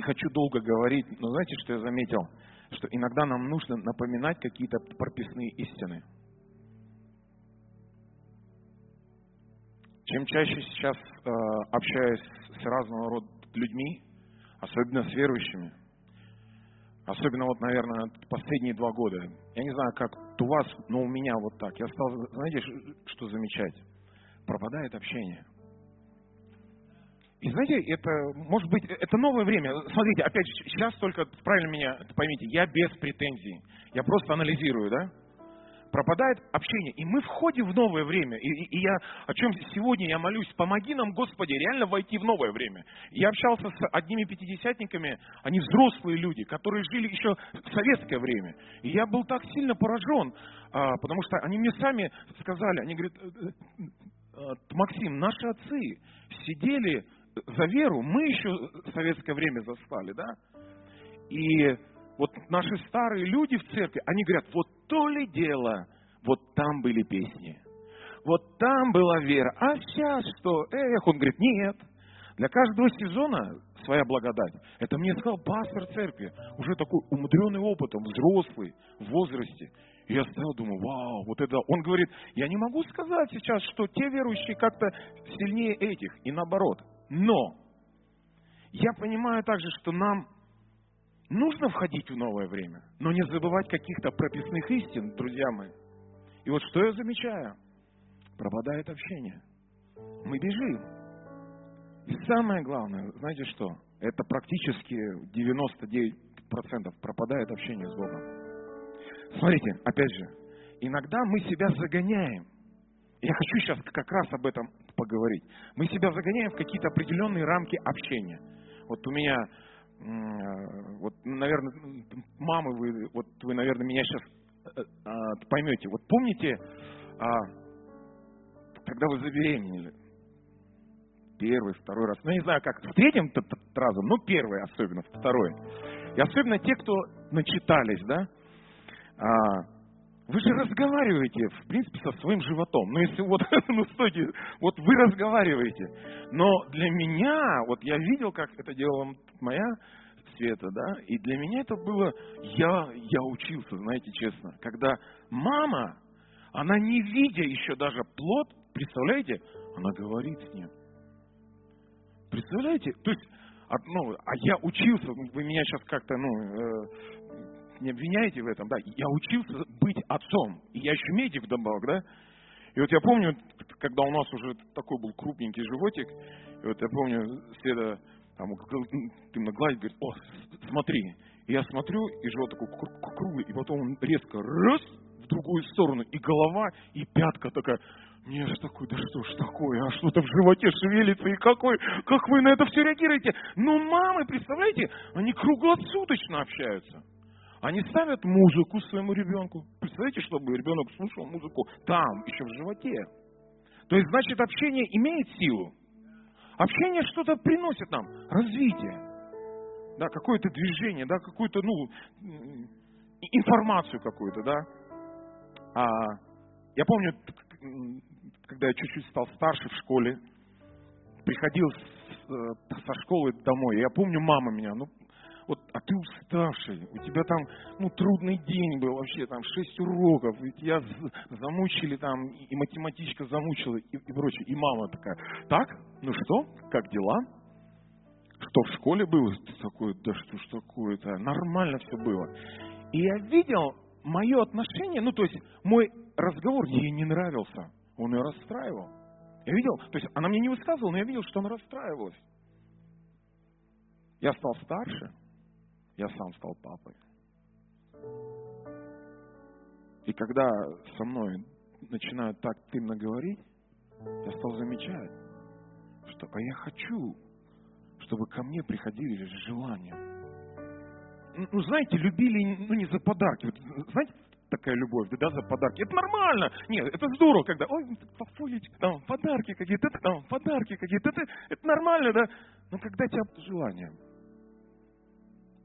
хочу долго говорить, но знаете, что я заметил? Что иногда нам нужно напоминать какие-то прописные истины. Чем чаще сейчас э, общаюсь с разного рода людьми, особенно с верующими, особенно вот, наверное, последние два года, я не знаю, как у вас, но у меня вот так, я стал, знаете, что замечать? Пропадает общение. И знаете, это, может быть, это новое время. Смотрите, опять же, сейчас только, правильно меня поймите, я без претензий. Я просто анализирую, да? пропадает общение. И мы входим в новое время. И, и, и я, о чем сегодня я молюсь, помоги нам, Господи, реально войти в новое время. Я общался с одними пятидесятниками, они взрослые люди, которые жили еще в советское время. И я был так сильно поражен, а, потому что они мне сами сказали, они говорят, «Э, э, э, Максим, наши отцы сидели за веру, мы еще советское время застали, да? И вот наши старые люди в церкви, они говорят, вот то ли дело, вот там были песни, вот там была вера, а сейчас что? Эх, он говорит, нет, для каждого сезона своя благодать. Это мне сказал пастор церкви, уже такой умудренный опытом, взрослый, в возрасте. И я стоял, думаю, вау, вот это... Он говорит, я не могу сказать сейчас, что те верующие как-то сильнее этих, и наоборот. Но я понимаю также, что нам Нужно входить в новое время, но не забывать каких-то прописных истин, друзья мои. И вот что я замечаю? Пропадает общение. Мы бежим. И самое главное, знаете что? Это практически 99% пропадает общение с Богом. Смотрите, опять же, иногда мы себя загоняем. Я хочу сейчас как раз об этом поговорить. Мы себя загоняем в какие-то определенные рамки общения. Вот у меня Э, вот, наверное, мамы, вы, вот вы, наверное, меня сейчас э, а, поймете. Вот помните, а, когда вы забеременели, первый, второй раз, ну не знаю, как в третьем разом, но первый особенно, второй. И особенно те, кто начитались, да, а, вы же разговариваете, в принципе, со своим животом. Ну, если вот, ну, стойте, вот вы разговариваете. Но для меня, вот я видел, как это делала моя Света, да, и для меня это было, я, я учился, знаете, честно, когда мама, она не видя еще даже плод, представляете, она говорит с ним. Представляете? То есть, ну, а я учился, вы меня сейчас как-то, ну, э, не обвиняете в этом, да, я учился быть отцом, и я еще медик вдобавок, да, и вот я помню, когда у нас уже такой был крупненький животик, и вот я помню, Света там, ты на гладь, говорит, о, смотри. И я смотрю, и живот такой круглый, и потом он резко раз в другую сторону, и голова, и пятка такая, мне же такой, да что ж такое, а что-то в животе шевелится, и какой, как вы на это все реагируете? Ну, мамы, представляете, они круглосуточно общаются. Они ставят музыку своему ребенку. Представляете, чтобы ребенок слушал музыку там, еще в животе. То есть, значит, общение имеет силу. Общение что-то приносит нам. Развитие. Да, какое-то движение, да, какую-то, ну, информацию какую-то, да. А, я помню, когда я чуть-чуть стал старше в школе, приходил с, э, со школы домой, я помню, мама меня, ну, ты уставший, у тебя там, ну, трудный день был вообще, там, шесть уроков, и тебя замучили там, и математичка замучила, и, и прочее. И мама такая, так, ну что, как дела? Что в школе было? Такое, да что ж такое-то, нормально все было. И я видел мое отношение, ну, то есть, мой разговор ей не нравился, он ее расстраивал. Я видел, то есть она мне не высказывала, но я видел, что она расстраивалась. Я стал старше, я сам стал папой. И когда со мной начинают так тымно говорить, я стал замечать, что а я хочу, чтобы ко мне приходили с желанием. Ну, знаете, любили, ну, не за подарки. Вот, знаете, такая любовь, да, за подарки. Это нормально. Нет, это здорово, когда, ой, папулечка, там подарки какие-то, там подарки какие-то. Это, это нормально, да. Но когда тебя желанием,